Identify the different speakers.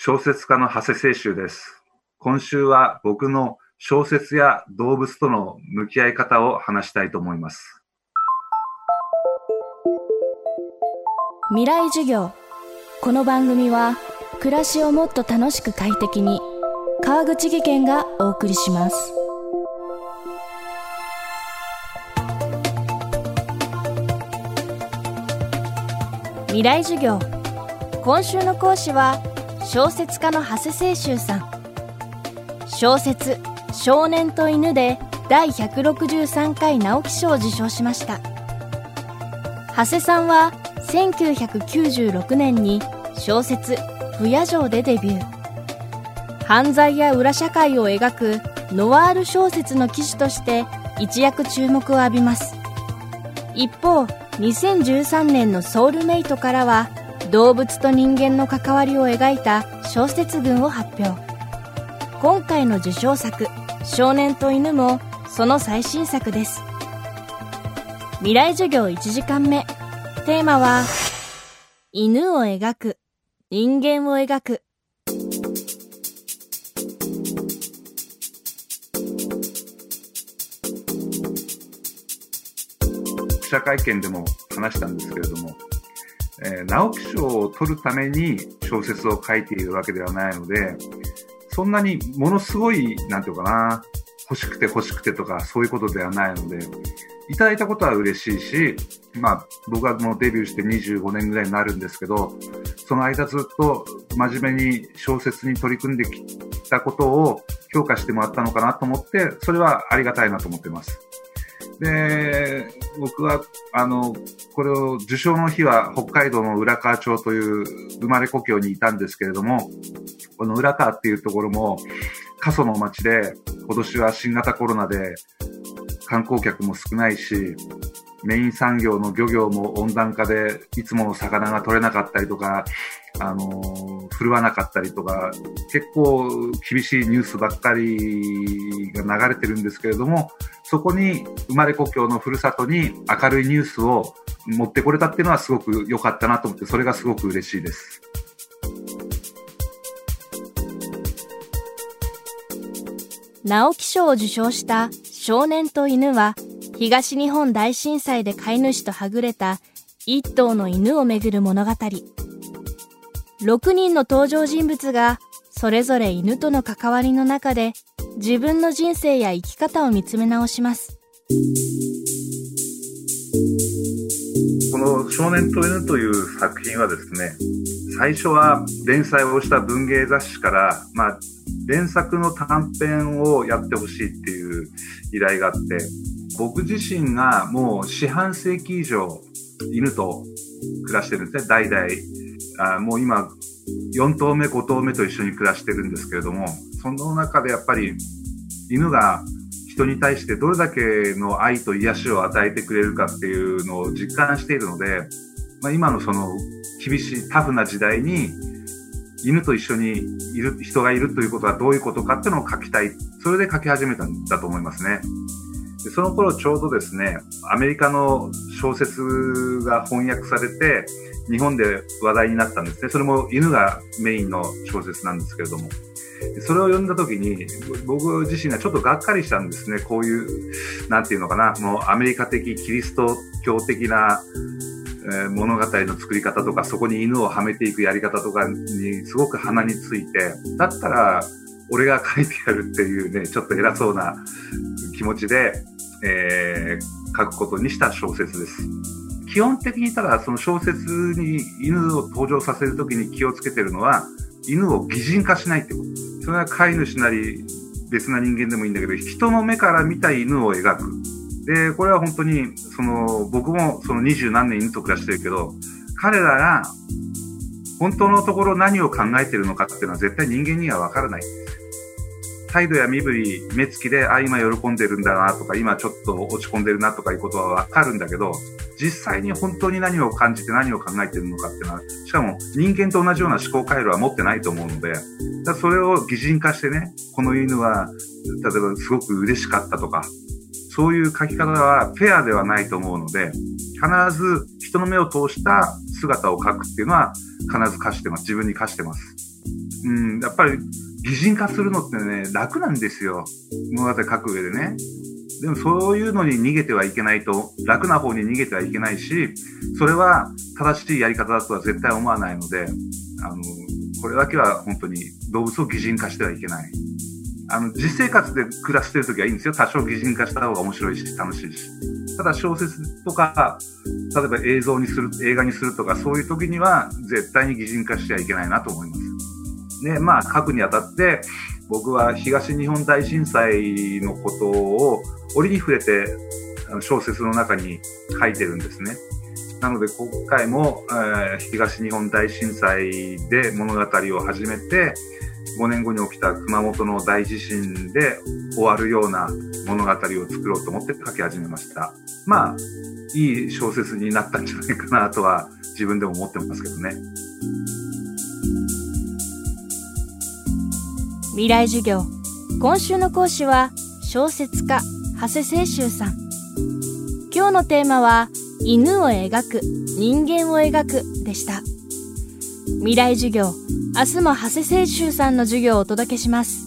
Speaker 1: 小説家の長谷清舟です。今週は僕の小説や動物との向き合い方を話したいと思います。
Speaker 2: 未来授業この番組は暮らしをもっと楽しく快適に川口義賢がお送りします。未来授業今週の講師は小説家の長谷清舟さん。小説「少年と犬」で第163回直木賞を受賞しました。長谷さんは1996年に小説「不夜城」でデビュー。犯罪や裏社会を描くノワール小説の記事として一躍注目を浴びます。一方2013年の「ソウルメイト」からは動物と人間の関わりを描いた小説群を発表。今回の受賞作「少年と犬」もその最新作です。未来授業1時間目。テーマは犬を描く人間を描く。
Speaker 1: 記者会見でも話したんですけれどもえー、直木賞を取るために小説を書いているわけではないので、そんなにものすごい、なんていうかな、欲しくて欲しくてとかそういうことではないので、いただいたことは嬉しいし、まあ、僕はもうデビューして25年ぐらいになるんですけど、その間ずっと真面目に小説に取り組んできたことを評価してもらったのかなと思って、それはありがたいなと思ってます。で、僕は、あの、これを受賞の日は北海道の浦河町という生まれ故郷にいたんですけれども、この浦河っていうところも過疎の町で、今年は新型コロナで観光客も少ないし、メイン産業の漁業も温暖化でいつもの魚が取れなかったりとか、あの、振るわなかったりとか、結構厳しいニュースばっかりが流れてるんですけれども、そこに生まれ故郷のふるさとに明るいニュースを持ってこれたっていうのはすごく良かったなと思って、それがすごく嬉しいです。
Speaker 2: 直木賞を受賞した少年と犬は東日本大震災で飼い主とはぐれた一頭の犬をめぐる物語6人の登場人物がそれぞれ犬との関わりの中で自分の人生や生き方を見つめ直します。
Speaker 1: この「少年と犬」という作品はですね最初は連載をした文芸雑誌から、まあ、連作の短編をやってほしいっていう依頼があって僕自身がもう四半世紀以上犬と暮らしてるんですね。代々あもう今4頭目5頭目と一緒に暮らしてるんですけれどもその中でやっぱり犬が人に対してどれだけの愛と癒しを与えてくれるかっていうのを実感しているので、まあ、今のその厳しいタフな時代に犬と一緒にいる人がいるということはどういうことかっていうのを書きたい。それで書き始めたんだと思いますね。でその頃ちょうどですね、アメリカの小説が翻訳されて、日本で話題になったんですね。それも犬がメインの小説なんですけれども。それを読んだ時に、僕自身がちょっとがっかりしたんですね。こういう、なんていうのかな、もうアメリカ的、キリスト教的な、物語の作り方とか、そこに犬をはめていくやり方とかにすごく鼻について、だったら、俺が書いてやるっていうね、ちょっと偉そうな気持ちで、えー、書くことにした小説です。基本的にただその小説に犬を登場させるときに気をつけてるのは、犬を擬人化しないってこと。それは飼い主なり別な人間でもいいんだけど、人の目から見た犬を描く。で、これは本当に、その、僕もその二十何年犬と暮らしてるけど、彼らが本当のところ何を考えてるのかっていうのは絶対人間にはわからない。態度や身振り、目つきで、あ、今喜んでるんだなとか、今ちょっと落ち込んでるなとかいうことはわかるんだけど、実際に本当に何を感じて何を考えてるのかっていうのは、しかも人間と同じような思考回路は持ってないと思うので、だそれを擬人化してね、この犬は、例えばすごく嬉しかったとか、そういう書き方はフェアではないと思うので、必ず人の目を通した姿を描くっていうのは必ず課してます。自分に課してます。うん、やっぱり擬人化するのってね、楽なんですよ。物語書く上でね。でもそういうのに逃げてはいけないと、楽な方に逃げてはいけないし、それは正しいやり方だとは絶対思わないので、あの、これだけは本当に動物を擬人化してはいけない。あの、実生活で暮らしてるときはいいんですよ。多少擬人化した方が面白いし、楽しいし。ただ小説とか、例えば映像にする、映画にするとか、そういう時には絶対に擬人化しちゃいけないなと思います。で、まあ、書くにあたって、僕は東日本大震災のことを折に触れて小説の中に書いてるんですね。なので今回も、えー、東日本大震災で物語を始めて5年後に起きた熊本の大地震で終わるような物語を作ろうと思って書き始めました。まあ、いい小説になったんじゃないかなとは自分でも思ってますけどね。
Speaker 2: 未来授業。今週の講師は小説家長谷清舟さん。今日のテーマは犬を描く人間を描くでした。未来授業明日も長谷清舟さんの授業をお届けします。